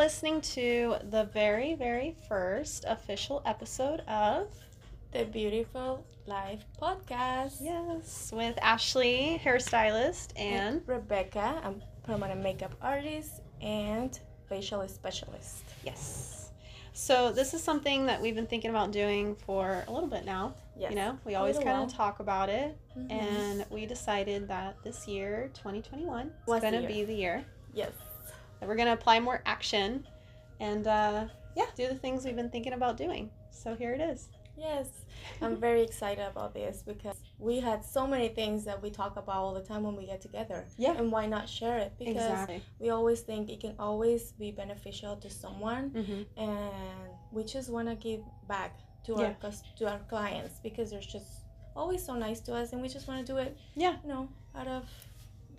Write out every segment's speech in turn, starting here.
listening to the very, very first official episode of The Beautiful Life Podcast. Yes, with Ashley, hairstylist, and Rebecca, I'm permanent makeup artist and facial specialist. yes. So this is something that we've been thinking about doing for a little bit now. Yes. You know, we always kind of talk about it, Mhm. and we decided that this year, 2021, is Was going to be the year Yes. That we're going to apply more action and, uh, yeah, do the things we've been thinking about doing. So here it is. Yes. I'm very excited about this because we had so many things that we talk about all the time when we get together. Yeah. And why not share it? Because Exactly. we always think it can always be beneficial to someone Mm-hmm. and we just want to give back to Yeah. our to our clients because they're just always so nice to us and we just want to do it Yeah. you know out of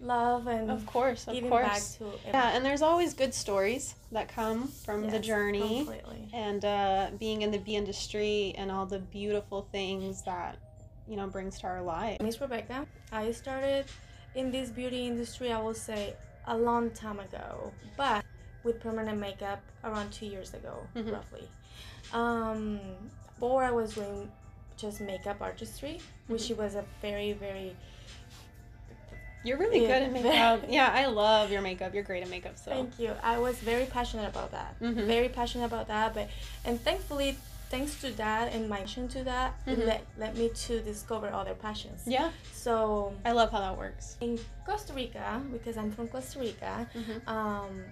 love and Of course, of giving course. back to everyone. Yeah, and there's always good stories that come from the Yes, journey completely and uh, being in the bee industry and all the beautiful things that you know brings to our life. Miss Rebecca I started in this beauty industry I will say a long time ago but with permanent makeup around two years ago Mhm. roughly um before I was doing just makeup artistry which Mhm. was a very very You're really Yeah. good at makeup. yeah, I love your makeup. You're great at makeup. So. Thank you. I was very passionate about that. Mhm. Very passionate about that. But and thankfully, thanks to that and my passion to that, Mhm. it led, led me to discover other passions. Yeah, So I love how that works. in Costa Rica, because I'm from Costa Rica, Mm-hmm. um,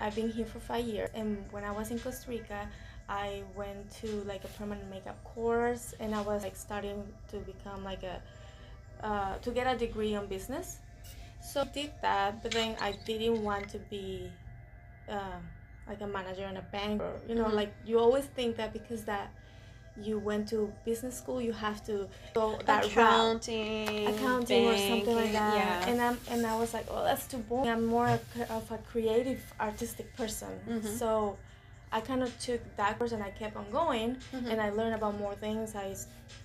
I've been here for five years. And when I was in Costa Rica, I went to like a permanent makeup course, and I was like starting to become like a uh, to get a degree on business. So I did that, but then I didn't want to be uh, like a manager in a bank, or you know, Mhm. like you always think that because that you went to business school, you have to go that route Accounting, accounting or something like that. Yeah. And I'm and I was like, oh, that's too boring. I'm more of a creative, artistic person. Mhm. So I kind of took that course and I kept on going, Mhm. and I learned about more things. I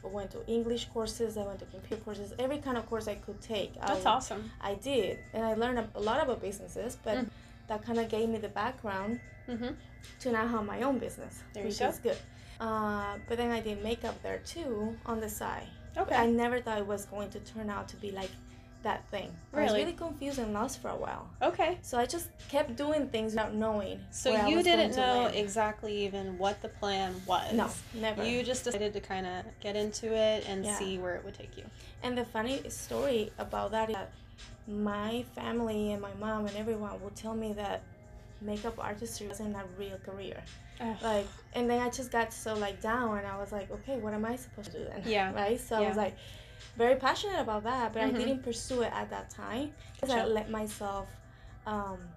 went to English courses. I went to computer courses. Every kind of course I could take. That's I, awesome. I did, and I learned a, lot about businesses. But Mm. that kind of gave me the background Mm-hmm. to now have my own business, There you which go. is good. Uh, but then I did makeup there too on the side. Okay. I never thought it was going to turn out to be like that thing. I was Really? really confused and lost for a while. okay. So I just kept doing things without knowing. So you didn't know land. exactly even what the plan was. No, never. You just decided to kind of get into it and Yeah. see where it would take you. And the funny story about that is that my family and my mom and everyone would tell me that makeup artistry wasn't a real career. Ugh. Like, and then I just got so like down, and I was like, okay, what am I supposed to do then? Yeah. Right. So I was like, very passionate about that, but Mhm. I didn't pursue it at that time because I let myself. Um,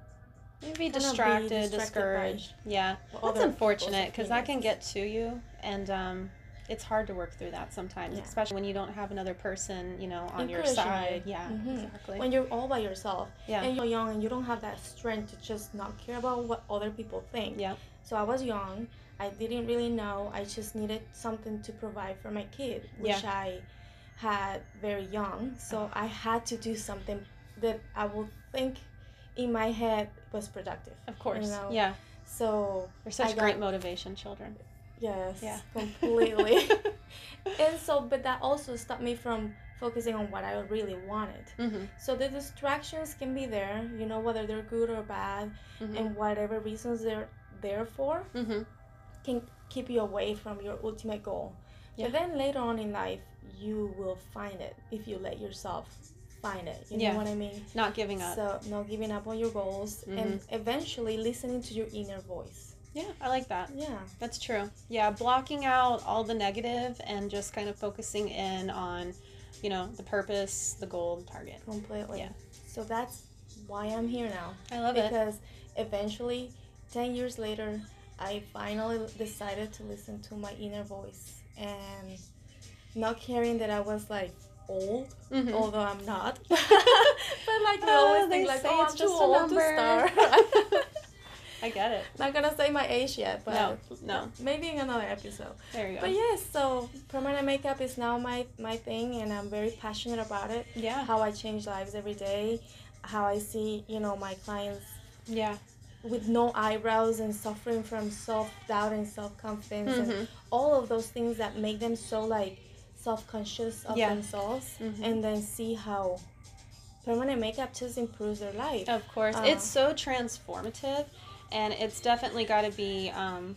Maybe Kinda be distracted, distracted discouraged. Yeah. That's unfortunate because that can get to you and um, it's hard to work through that sometimes, Yeah. especially when you don't have another person, you know, on your side. Yeah, Mhm. exactly. when you're all by yourself yeah. and you're young and you don't have that strength to just not care about what other people think. Yeah. So I was young. I didn't really know. I just needed something to provide for my kid, which Yeah. I had very young. So I had to do something that I would think in my head was productive. of course. know, yeah. So They're such got- great motivation, children. yes, Yeah. completely. and so, but that also stopped me from focusing on what I really wanted. mm-hmm. So the distractions can be there, you know, whether they're good or bad, Mm-hmm. and whatever reasons they're there for mm-hmm. can keep you away from your ultimate goal. Yeah. But then later on in life, you will find it if you let yourself find it. You Yeah. know what I mean? Not giving up. So not giving up on your goals and Mm-hmm. eventually listening to your inner voice. yeah, I like that. Yeah. That's true. Yeah, blocking out all the negative and just kind of focusing in on, you know, the purpose, the goal, the target. Completely. Yeah. So that's why I'm here now. I love it. because eventually 10 years later i finally decided to listen to my inner voice and not caring that i was like old Mhm. although i'm not but like i always Oh, they think like oh it's i'm just too a old to start I get it. not gonna say my age yet but No, no. maybe in another episode There you go. but yes so permanent makeup is now my my thing and i'm very passionate about it yeah. how i change lives every day how i see you know my clients Yeah. with no eyebrows and suffering from self doubt and self confidence Mhm. and all of those things that make them so like self conscious of Yeah. themselves, Mhm. and then see how permanent makeup just improves their life. Of course, Uh, it's so transformative, and it's definitely got to be um,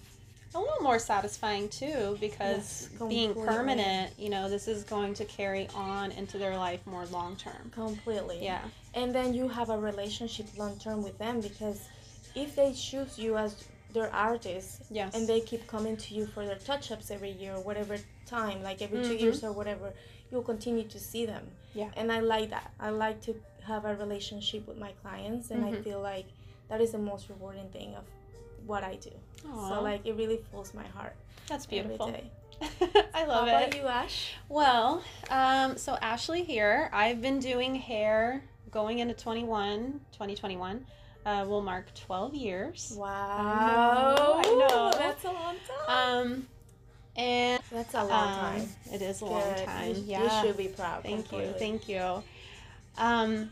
a little more satisfying too because Yes, being permanent, you know, this is going to carry on into their life more long term. Completely. Yeah. and then you have a relationship long term with them because if they choose you as their artist Yes. and they keep coming to you for their touch ups every year or whatever time, like every two Mhm. years or whatever, you'll continue to see them. Yeah. And I like that. I like to have a relationship with my clients, and I Mhm. feel like that is the most rewarding thing of what I do. Aw, So like it really fills my heart that's beautiful. I love How it. about you, Ash? Well, um, so Ashley here, I've been doing hair going into 21, 2021. Uh, will mark 12 years. Wow. I know. That's a long time. Um, and That's a long um, time. It is a long time. You, yeah. you should be proud. Thank you. Thank you. Um,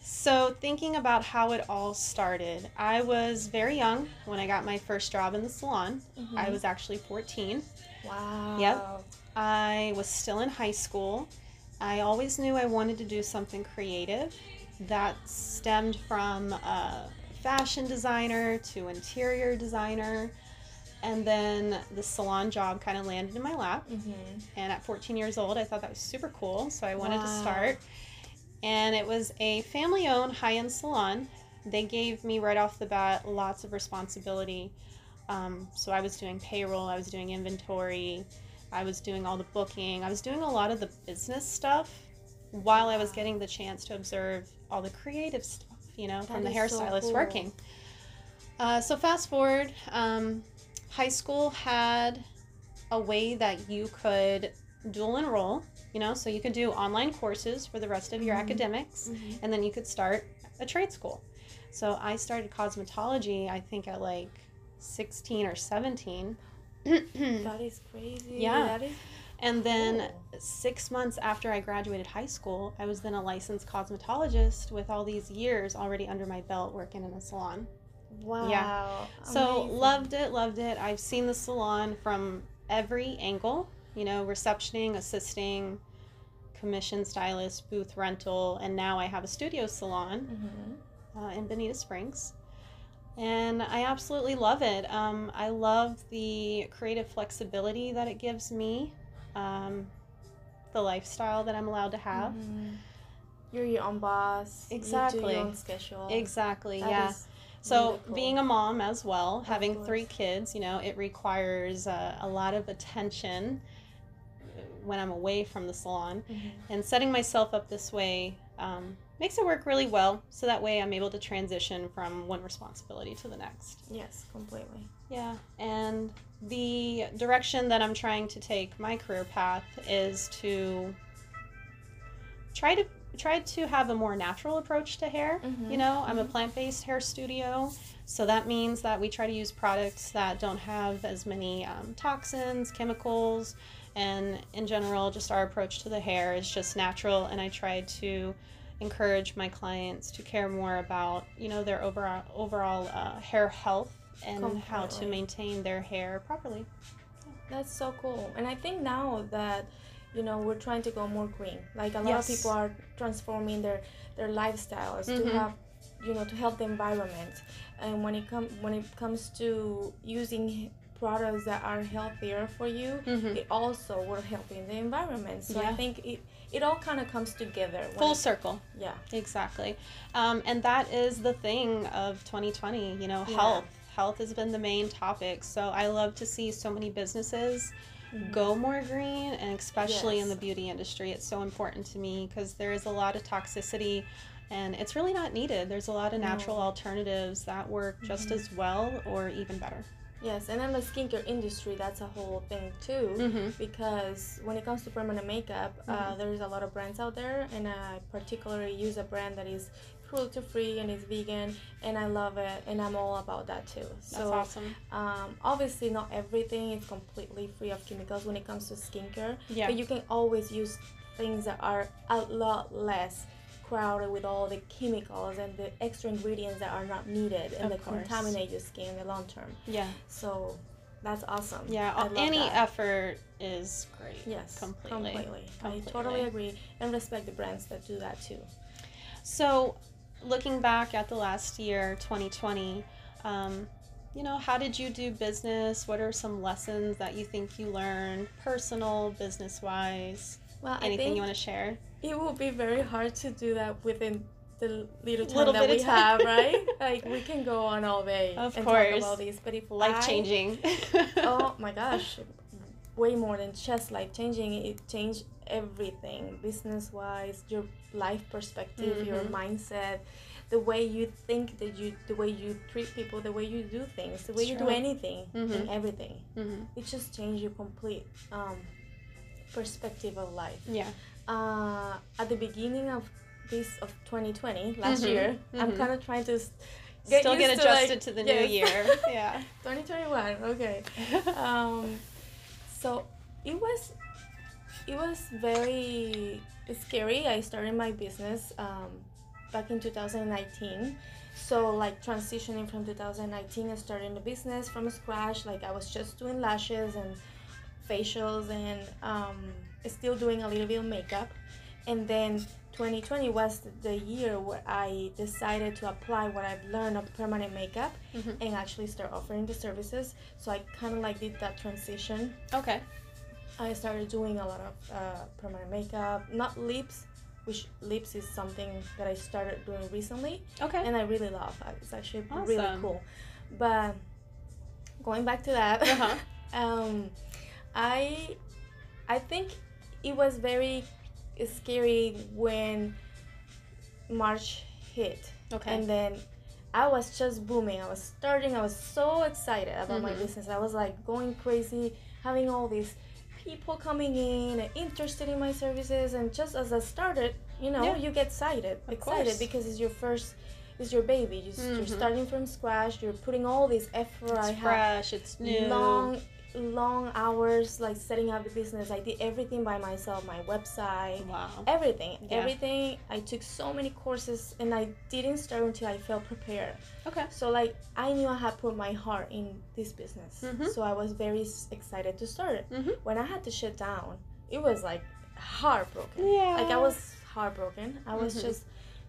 so, thinking about how it all started, I was very young when I got my first job in the salon. I Mhm. was actually 14. Wow. Yep. I was still in high school. I always knew I wanted to do something creative. That stemmed from a fashion designer to interior designer. And then the salon job kind of landed in my lap. Mm-hmm. And at 14 years old, I thought that was super cool. So I wanted to start. And it was a family owned high end salon. They gave me right off the bat lots of responsibility. Um, so I was doing payroll, I was doing inventory, I was doing all the booking, I was doing a lot of the business stuff while I was getting the chance to observe all the creative stuff, you know, from the is so hairstylist cool. working. Uh, so fast forward, um, high school had a way that you could dual enroll, you know, so you could do online courses for the rest of your Mhm. academics, Mhm. and then you could start a trade school. So I started cosmetology, I think at like 16 or 17. That is crazy. Yeah. That is and then cool. six months after I graduated high school, I was then a licensed cosmetologist with all these years already under my belt working in a salon. Wow. So Amazing. loved it, loved it. I've seen the salon from every angle, you know, receptioning, assisting, commission stylist, booth rental, and now I have a studio salon Mhm. uh, in Bonita Springs. And I absolutely love it. Um, I love the creative flexibility that it gives me, um, the lifestyle that I'm allowed to have. Mhm. You're your own boss. You do Exactly. your own schedule. Exactly, That yeah. So, being a mom as well, Of having course. three kids, you know, it requires uh, a lot of attention when I'm away from the salon. Mhm. And setting myself up this way um, makes it work really well. So that way I'm able to transition from one responsibility to the next. Yes, completely. Yeah. And the direction that I'm trying to take my career path is to try to try to have a more natural approach to hair. Mhm. You know, I'm a Mhm. plant-based hair studio, so that means that we try to use products that don't have as many um, toxins, chemicals, and in general, just our approach to the hair is just natural. And I try to encourage my clients to care more about, you know, their overall overall uh, hair health and how to maintain their hair properly. That's so cool. And I think now that you know we're trying to go more green. Like a lot Yes. of people are transforming their their lifestyles Mhm. to have you know to help the environment. And when it comes when it comes to using products that are healthier for you, Mhm. it also will help in the environment. So I think it it all kind of comes together. Full circle. Yeah. Exactly. Um, and that is the thing of 2020, you know, Yeah. health. Health has been the main topic. So I love to see so many businesses Mhm. go more green, and especially in the beauty industry. It's so important to me because there is a lot of toxicity and it's really not needed. There's a lot of natural No. alternatives that work just Mhm. as well or even better. Yes, and then the skincare industry, that's a whole thing too. Mm-hmm. because when it comes to permanent makeup, uh, Mhm. there's a lot of brands out there, and I particularly use a brand that is cruelty free and it's vegan, and I love it, and I'm all about that too. That's So, awesome. um, obviously, not everything is completely free of chemicals when it comes to skincare, Yeah. but you can always use things that are a lot less crowded with all the chemicals and the extra ingredients that are not needed and that contaminate your skin in the long term. Yeah. So that's awesome. Yeah. Any that. effort is great. Yes, Completely. completely. I totally agree and respect the brands that do that too. So, looking back at the last year, 2020, um, you know, how did you do business? What are some lessons that you think you learned, personal, business wise? Well, I Anything you want to share? it will be very hard to do that within the little time Little that we time. have, right? like we can go on all day Of and course. talk about this, but if life changing, oh my gosh, way more than just life changing. It changed everything, business wise, your life perspective, your Mhm. mindset, the way you think, that you, the way you treat people, the way you do things, the way It's you true. do anything and Mhm. everything. hmm It just changed your complete um, perspective of life. Yeah. Uh, at the beginning of this of 2020 last Mhm, year, I'm mhm. kind of trying to s- Still get used to, like- adjusted to the yes. new year. Yeah. 2021. Okay. um, so it was it was very scary. I started my business um, back in 2019. So like transitioning from 2019 and starting the business from scratch, like I was just doing lashes and facials and um, still doing a little bit of makeup. And then 2020 was the year where I decided to apply what I've learned of permanent makeup Mhm. and actually start offering the services. So I kind of like did that transition. Okay. I started doing a lot of uh, permanent makeup, not lips, which lips is something that I started doing recently Okay. and I really love. It's actually really cool. But going back to that, Uh-huh. um, I I think it was very scary when March hit. Okay. And then I was just booming. I was starting. I was so excited about my Mhm. business. I was like going crazy, having all these people coming in and interested in my services. And just as I started, you know, Yeah. you get excited, Of excited course. because it's your first, it's your baby. You, You're Mhm. starting from scratch. You're putting all this effort. I it's had fresh. It's new. long long hours like setting up the business i did everything by myself my website Wow. everything Yeah. everything i took so many courses and i didn't start until i felt prepared Okay. so like i knew i had put my heart in this business Mhm. so i was very excited to start it Mhm. when i had to shut down it was like heartbroken Yeah. like i was heartbroken i was Mhm. just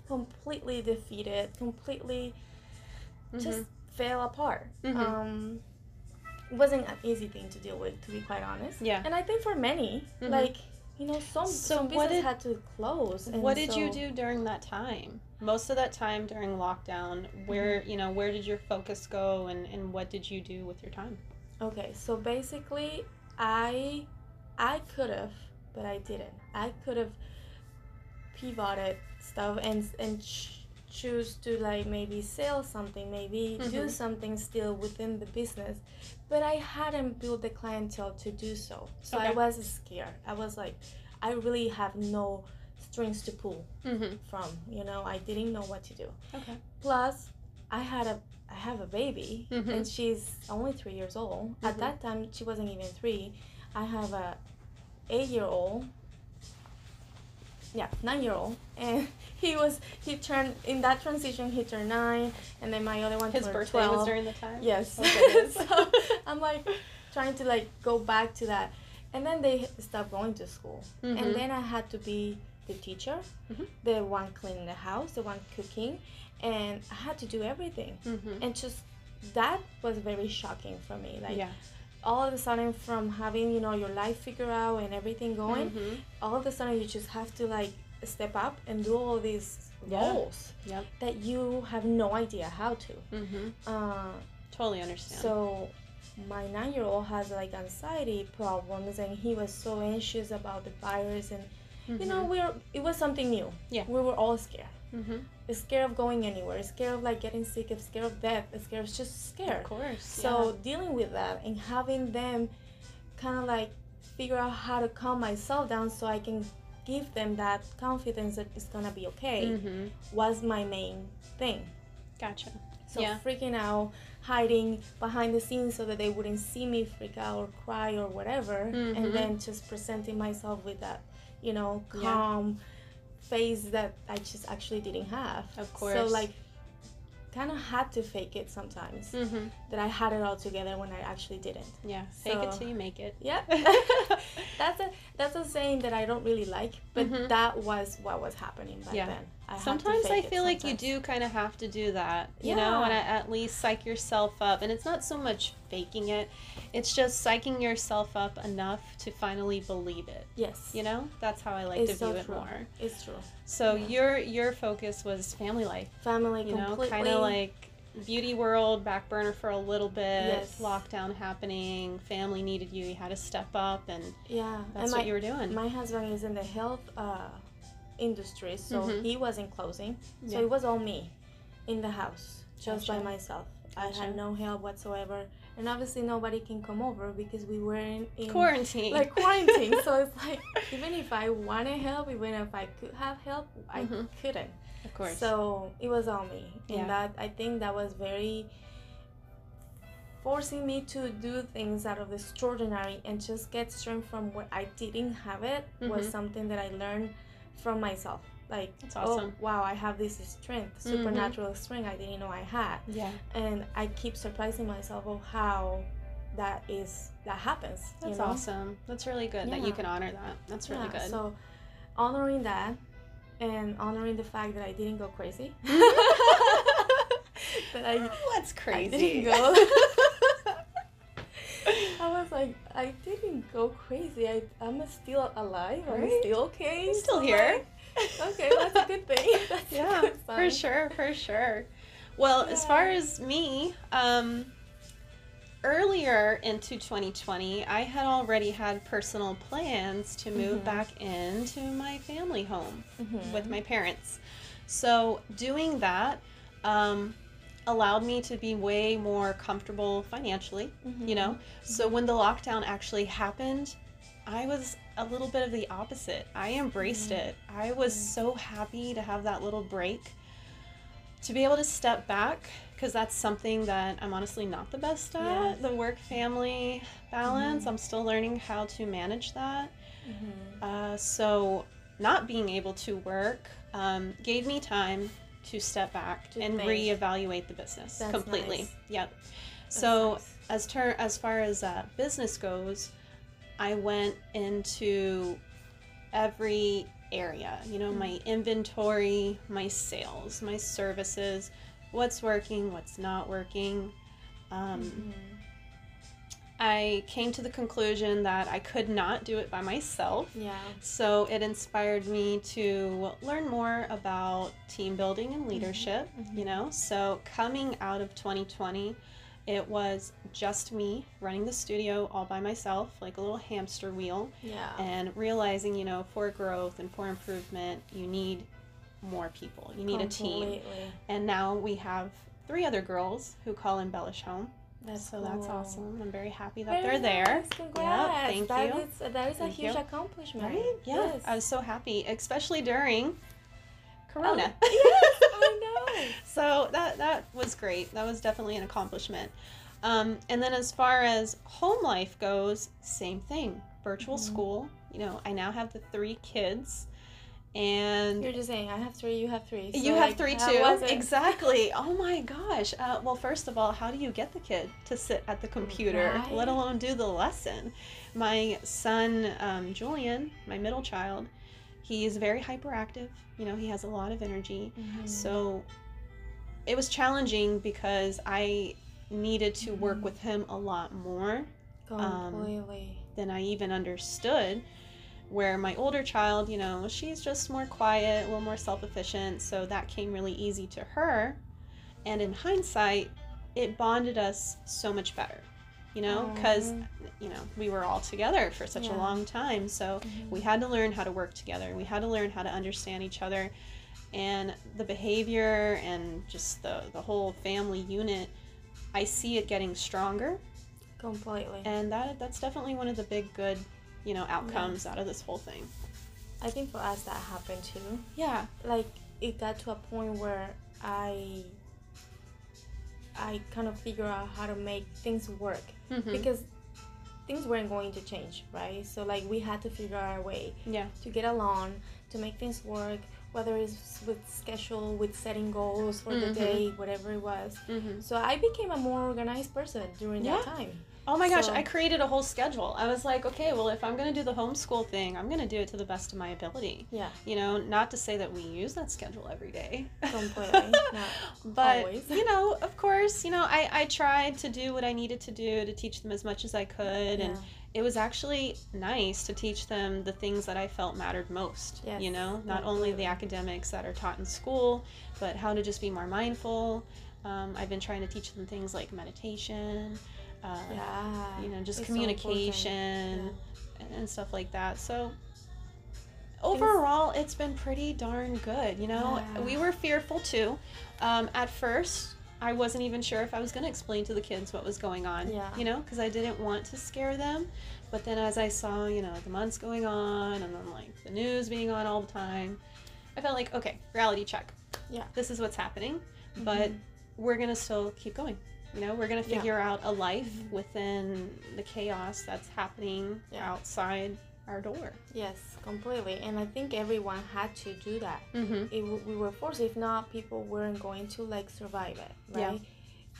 completely defeated completely just Mhm. fell apart. Mhm. Um, wasn't an easy thing to deal with, to be quite honest. Yeah. And I think for many, Mhm. like you know, some So some what business did- had to close. And What did you do during that time? Most of that time during lockdown, where Mm-hmm. you know, where did your focus go, and and what did you do with your time? Okay, so basically, I I could have, but I didn't. I could have pivoted stuff and and choose to like maybe sell something, maybe do Mhm. something still within the business, but I hadn't built the clientele to do so. So I was scared. I was like, I really have no strings to pull Mm-hmm. from. You know, I didn't know what to do. Okay. Plus, I had a I have a baby, Mhm. and she's only three years old. At that time, she wasn't even three. I have a eight year old. Yeah, nine year old, and he was he turned in that transition. He turned nine, and then my other one His birthday 12. was during the time. Yes. Oh, so I'm like trying to like go back to that, and then they stopped going to school, Mhm. and then I had to be the teacher, Mhm. the one cleaning the house, the one cooking, and I had to do everything, Mm-hmm. and just that was very shocking for me. Like yeah. All of a sudden, from having you know your life figured out and everything going, Mhm. all of a sudden you just have to like step up and do all these Yeah. roles Yep. that you have no idea how to. Mm-hmm. Uh, Totally understand. so my nine year old has like anxiety problems and he was so anxious about the virus and you know we're it was something new. Yeah. We were all scared. Mm-hmm. Scared of going anywhere, scared of like getting sick, scared of death, scared of just scared. Of course. So dealing with that and having them kind of like figure out how to calm myself down so I can give them that confidence that it's gonna be okay Mm-hmm. was my main thing. Gotcha. So Yeah. freaking out, hiding behind the scenes so that they wouldn't see me freak out or cry or whatever, Mhm. and then just presenting myself with that, you know, Yeah. Face that I just actually didn't have. Of course. So like, kind of had to fake it sometimes Mm-hmm. that I had it all together when I actually didn't. Yeah. Fake it So- till you make it. Yeah, that's a that's a saying that I don't really like, but Mhm. that was what was happening back Yeah. then. I sometimes I it feel like you do kind of have to do that, you know, and at, at least psych yourself up. And it's not so much faking it, it's just psyching yourself up enough to finally believe it. Yes, You know, that's how I like It's to so view it true. more. it's true. So Yeah. your your focus was family life, Family you know, kind of like beauty world back burner for a little bit. Yes. Lockdown happening, family needed you. You had to step up, and yeah, that's and what my, you were doing. My husband is in the health uh, industry, so Mhm. he wasn't closing. So it was all me in the house, just by Gotcha. myself. I had no help whatsoever, and obviously nobody can come over because we were in, in Quarantine. like quarantine. so it's like even if I wanted help, even if I could have help, I Mhm. couldn't. Of course. So it was all me, and Yeah. that I think that was very forcing me to do things out of the extraordinary and just get strength from where I didn't have it was Mhm. something that I learned from myself. Like, That's awesome. oh wow, I have this strength, Mhm. supernatural strength I didn't know I had, yeah, and I keep surprising myself of how that is that happens. you that's know? awesome. That's really good that you can honor that. That's really Yeah, good. So honoring that and honoring the fact that I didn't go crazy. that I, What's I crazy? didn't go. I was like, I didn't go crazy. I, I'm still alive. I'm Right? still okay. I'm still so, here. like, okay, that's a good thing. That's yeah, good for sure, for sure. Well, as far as me, um, earlier into 2020, I had already had personal plans to move Mhm. back into my family home Mhm. with my parents. So doing that um, allowed me to be way more comfortable financially, you know? Mm-hmm. So when the lockdown actually happened, I was a little bit of the opposite. I embraced Mhm. it. I was Mhm. so happy to have that little break, to be able to step back, because that's something that I'm honestly not the best at Yes. the work family balance. Mhm. I'm still learning how to manage that. Mhm. Uh, so, not being able to work um, gave me time to step back To and think. reevaluate the business That's completely. nice. Yep. That's So, nice. as ter- as far as uh, business goes, I went into every area. You know, Mm. my inventory, my sales, my services, what's working, what's not working. Um, Mhm. I came to the conclusion that I could not do it by myself. yeah. So it inspired me to learn more about team building and leadership, mhm. you know. So coming out of 2020, it was just me running the studio all by myself, like a little hamster wheel, Yeah. and realizing, you know, for growth and for improvement, you need more people. You need a team. And now we have three other girls who call Embellish home. That's so that's awesome. I'm very happy that Very they're there. nice. Congrats. thank That you. is- that is a huge you. accomplishment. Right? Yeah. Yes. I was so happy, especially during Corona. Oh, yes, I know. so that that was great. That was definitely an accomplishment. Um, and then as far as home life goes, same thing. Virtual Mhm. school. You know, I now have the three kids, and You're just saying, I have three, you have three. so, you have like, three too. Exactly. Oh my gosh. Uh, well, first of all, how do you get the kid to sit at the computer, Right. let alone do the lesson? My son, um, Julian, my middle child, he's very hyperactive. You know, he has a lot of energy. Mhm. So it was challenging because I needed to work Mhm. with him a lot more um, than I even understood. Where my older child, you know, she's just more quiet, a little more self efficient, so that came really easy to her. And in hindsight, it bonded us so much better, you know, because, you know, we were all together for such a long time. So Mhm. we had to learn how to work together, we had to learn how to understand each other. And the behavior and just the, the whole family unit, I see it getting stronger completely. and that that's definitely one of the big good you know outcomes out of this whole thing I think for us that happened too. yeah Like it got to a point where I I kind of figure out how to make things work Mhm. because things weren't going to change, right? So like we had to figure out a way Yeah. to get along, to make things work, whether it's with schedule, with setting goals for Mhm. the day, whatever it was. hmm So I became a more organized person during Yeah. that time. Oh my gosh, So- I created a whole schedule. I was like, okay, well, if I'm going to do the homeschool thing, I'm going to do it to the best of my ability. Yeah, You know, not to say that we use that schedule every day. completely. But always. you know of course you know I, I tried to do what i needed to do to teach them as much as i could and Yeah. It was actually nice to teach them the things that i felt mattered most Yes, you know? Not only the academics that are taught in school but how to just be more mindful. Um, i've been trying to teach them things like meditation uh, yeah. you know just It's so communication Yeah. and- and stuff like that. So overall it's been pretty darn good you know? Yeah. we were fearful too. Um, at first i wasn't even sure if i was going to explain to the kids what was going on Yeah. you know because i didn't want to scare them but then as i saw you know the months going on and then like the news being on all the time i felt like okay reality check Yeah. this is what's happening but Mhm. we're gonna still keep going you know we're gonna Yeah. figure out a life Mhm. within the chaos that's happening Yeah. outside our door Yes, completely. And I think everyone had to do that. mm-hmm. It, we were forced. If not, people weren't going to like survive it, Yeah.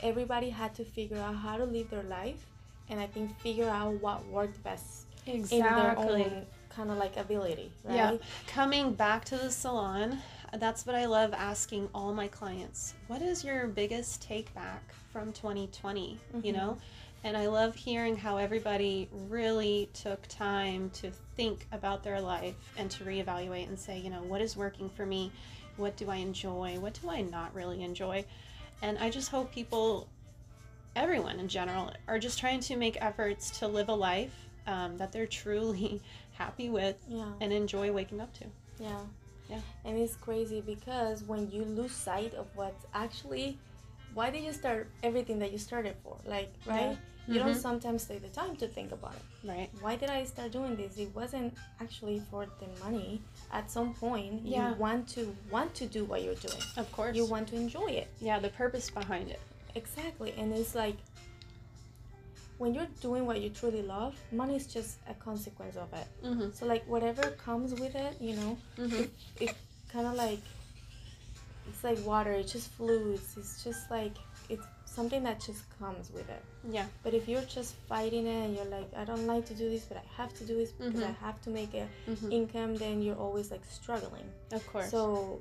Everybody had to figure out how to live their life, and I think figure out what worked best in their own kind of like ability, right? Yeah. coming back to the salon that's what i love asking all my clients what is your biggest take back from 2020 you Mhm. know and i love hearing how everybody really took time to think about their life and to reevaluate and say you know what is working for me what do i enjoy what do i not really enjoy and i just hope people everyone in general are just trying to make efforts to live a life um, that they're truly happy with Yeah. and enjoy waking up to. Yeah. Yeah. And it's crazy because when you lose sight of what's actually why did you start everything that you started for? Like, right? You don't Mhm. sometimes take the time to think about it. Right. Why did I start doing this? It wasn't actually for the money. At some point, Yeah. you want to want to do what you're doing. Of course. You want to enjoy it. yeah, the purpose behind it. Exactly. And it's like when you're doing what you truly love, money is just a consequence of it. Mm-hmm. So like whatever comes with it, you know, Mm-hmm. it kind of like it's like water it just fluids it's just like it's something that just comes with it Yeah. but if you're just fighting it and you're like i don't like to do this but i have to do this because Mhm. i have to make a Mm-hmm. income then you're always like struggling Of course. so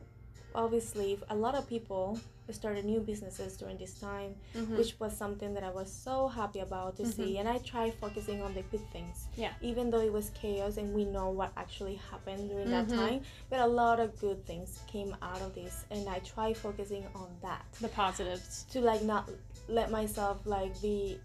obviously a lot of people started new businesses during this time Mhm. which was something that i was so happy about to see and i tried focusing on the good things Yeah. even though it was chaos and we know what actually happened during that Mhm. time but a lot of good things came out of this and i try focusing on that the positives. to like not let myself like be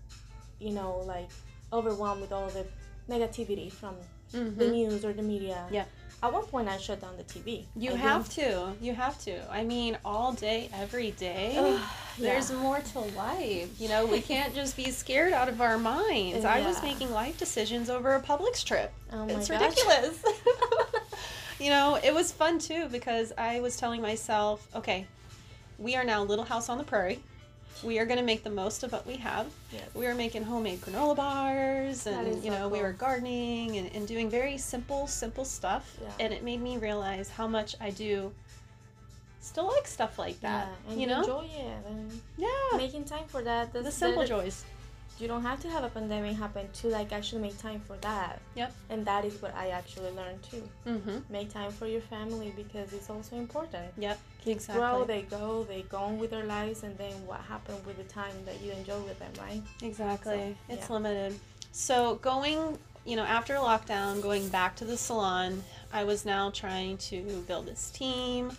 you know like overwhelmed with all the negativity from the Mm-hmm. news or the media Yeah. At one point i shut down the tv You I have didn't- to. You have to. I mean, all day, every day. Ugh, There's yeah. more to life. You know, we can't just be scared out of our minds. I was making life decisions over a Publix trip. oh my it's gosh. ridiculous. you know, it was fun too because I was telling myself, okay, we are now Little House on the Prairie. We are going to make the most of what we have. Yes. We were making homemade granola bars and, is you so know, we cool. were gardening and, and doing very simple, simple stuff. Yeah. And it made me realize how much I do still like stuff like that. yeah, and you know? enjoy it and yeah. making time for that. The that's- simple that- joys. You don't have to have a pandemic happen to like actually make time for that. Yep. And that is what I actually learned too. Mm-hmm. Make time for your family because it's also important. Yep. Kids exactly. grow, they go, they go on with their lives, and then what happened with the time that you enjoy with them, right? Exactly. So, it's yeah. limited. So going, you know, after lockdown, going back to the salon, I was now trying to build this team,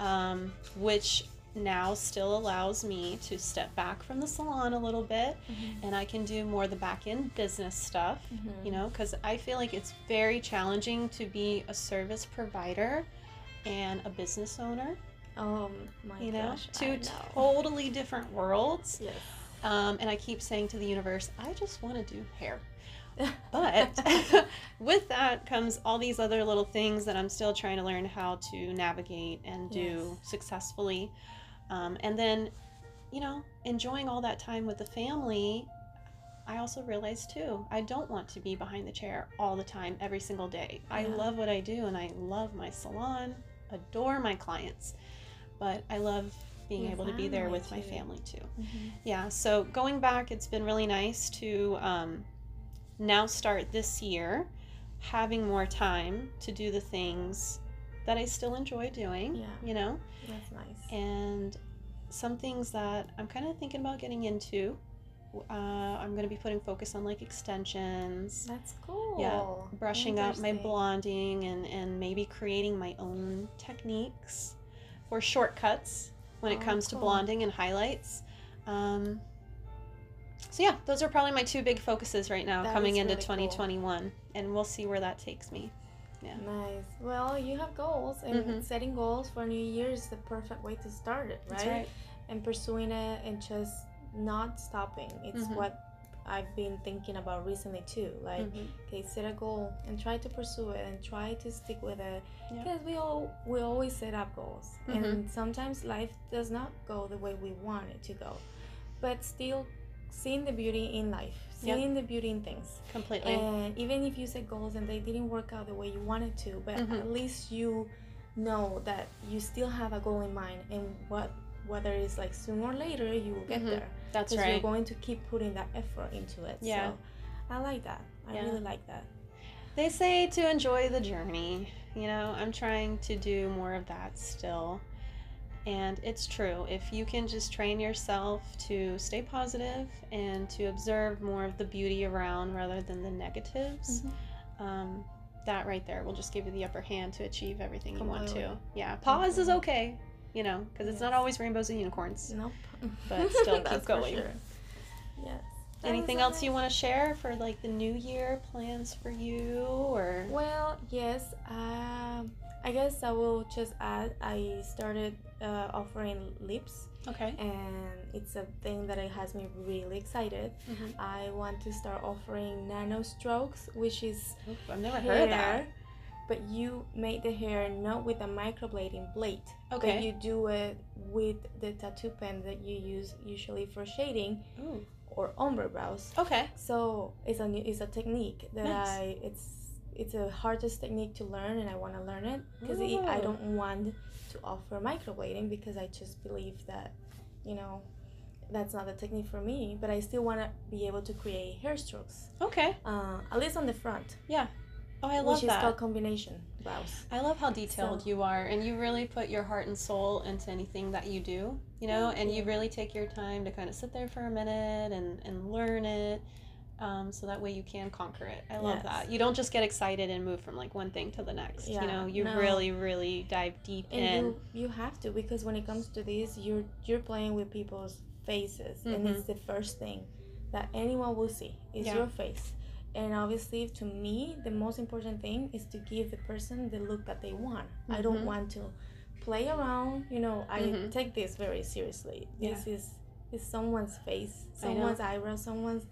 um, which now still allows me to step back from the salon a little bit mm-hmm. and I can do more the back end business stuff, mm-hmm. you know, because I feel like it's very challenging to be a service provider and a business owner, Oh my you know, gosh. Two know. totally different worlds. Yes. Um, and I keep saying to the universe, I just want to do hair. But with that comes all these other little things that I'm still trying to learn how to navigate and do successfully. Um, and then, you know, enjoying all that time with the family. I also realized too, I don't want to be behind the chair all the time, every single day. I love what I do and I love my salon, adore my clients, but I love being Your able to be there with my too. family too. Yeah, so going back, it's been really nice to um, now start this year having more time to do the things that I still enjoy doing, Yeah. you know, That's nice. and some things that I'm kind of thinking about getting into. Uh, I'm going to be putting focus on like extensions, That's cool. Yeah. brushing up my blonding, and, and maybe creating my own techniques or shortcuts when it Oh, comes to blonding and highlights. Um, so yeah, those are probably my two big focuses right now That coming into really cool. 2021, and we'll see where that takes me. Nice. Well, you have goals, and Mhm. setting goals for New Year is the perfect way to start it, right? Right. And pursuing it and just not stopping. It's Mhm. what I've been thinking about recently too. Like, Mhm. okay, set a goal and try to pursue it and try to stick with it. Yeah. Because we all we always set up goals, and sometimes life does not go the way we want it to go, but still seeing the beauty in life, Yep. seeing the beauty in things. Completely. And even if you set goals and they didn't work out the way you wanted to, but Mhm. at least you know that you still have a goal in mind and what whether it's like sooner or later you will get Mhm. there That's because right. you're going to keep putting that effort into it. Yeah. So I like that. I Yeah. really like that. They say to enjoy the journey. You know, I'm trying to do more of that still. And it's true. If you can just train yourself to stay positive and to observe more of the beauty around rather than the negatives, Mhm. um, that right there will just give you the upper hand to achieve everything you want to. Yeah, pause is okay, you know, because it's not always rainbows and unicorns. Nope. But still keep going. sure. Yes. That Anything else you want to share for like the new year plans for you or? Well, yes. Um, I guess I will just add. I started uh, offering lips, Okay. and it's a thing that it has me really excited. Mhm. I want to start offering nano strokes, which is Oop, I've never heard of that. but you make the hair not with a microblading blade, Okay. but you do it with the tattoo pen that you use usually for shading Ooh. or ombre brows. Okay. So it's a new, it's a technique that Nice. I it's it's the hardest technique to learn, and I want to learn it because I don't want to offer microblading because I just believe that, you know, that's not the technique for me. But I still want to be able to create hair strokes, Okay. uh, at least on the front, yeah Oh, I love which is called combination brows. I love how detailed So- you are, and you really put your heart and soul into anything that you do. You know, Thank and you you. really take your time to kind of sit there for a minute and and learn it, um, so that way you can conquer it. I love Yes. that. You don't just get excited and move from like one thing to the next. Yeah, you know, you no. really, really dive deep And in. you you have to because when it comes to this, you're you're playing with people's faces, and Mhm. it's the first thing that anyone will see is Yeah. your face. And obviously, to me, the most important thing is to give the person the look that they want. I don't Mhm. want to play around. You know, I Mhm. take this very seriously. This is is someone's face, someone's eyebrow, someone's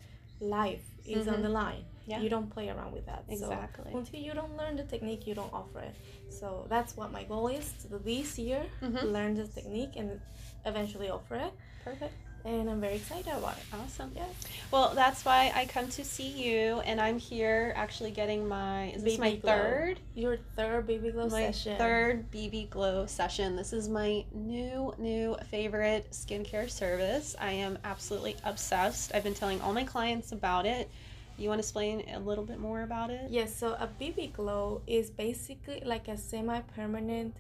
life is on Mhm. the line. Yeah. You don't play around with that. So Exactly. until you don't learn the technique, you don't offer it. So that's what my goal is to this year: Mhm. learn the technique and eventually offer it. Perfect. And I'm very excited about it. Awesome. Yeah. Well, that's why I come to see you, and I'm here actually getting my. Is this my Glow. third? Your third BB glow my session. third BB Glow session. This is my new, new favorite skincare service. I am absolutely obsessed. I've been telling all my clients about it. You want to explain a little bit more about it? Yes, so a BB glow is basically like a semi-permanent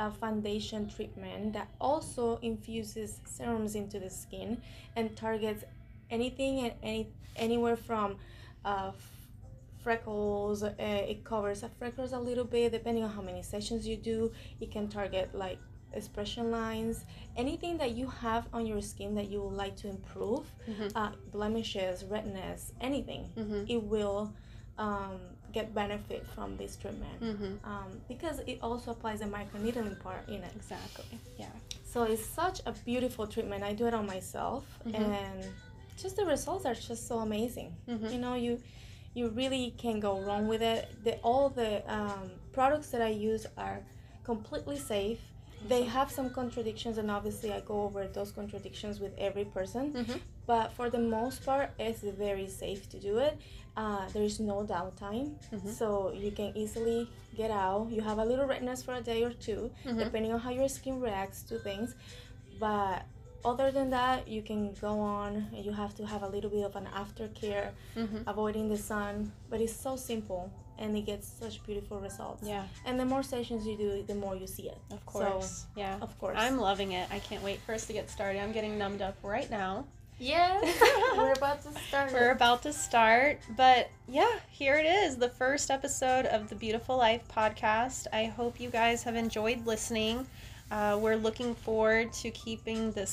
uh, foundation treatment that also infuses serums into the skin and targets anything and any anywhere from uh, freckles. Uh, it covers the freckles a little bit depending on how many sessions you do. It can target like expression lines, anything that you have on your skin that you would like to improve, Mhm. uh, blemishes, redness, anything Mm-hmm. it will um, get benefit from this treatment Mm-hmm. um, because it also applies the microneedling part in it. Exactly. Yeah. So it's such a beautiful treatment. I do it on myself, Mhm. and just the results are just so amazing. Mhm. You know, you you really can't go wrong with it. The all the um, products that I use are completely safe. They have some contradictions, and obviously, I go over those contradictions with every person. Mm-hmm. But for the most part, it's very safe to do it. Uh, there is no downtime, Mhm. so you can easily get out. You have a little redness for a day or 2 Mhm. depending on how your skin reacts to things. But other than that, you can go on. and You have to have a little bit of an aftercare, Mm-hmm. avoiding the sun. But it's so simple, and it gets such beautiful results. Yeah, And the more sessions you do, the more you see it. of course. yeah. Of course. I'm loving it. I can't wait for us to get started. I'm getting numbed up right now. Yes, we're about to start. We're about to start, but yeah, here it is the first episode of the Beautiful Life podcast. I hope you guys have enjoyed listening. Uh, we're looking forward to keeping this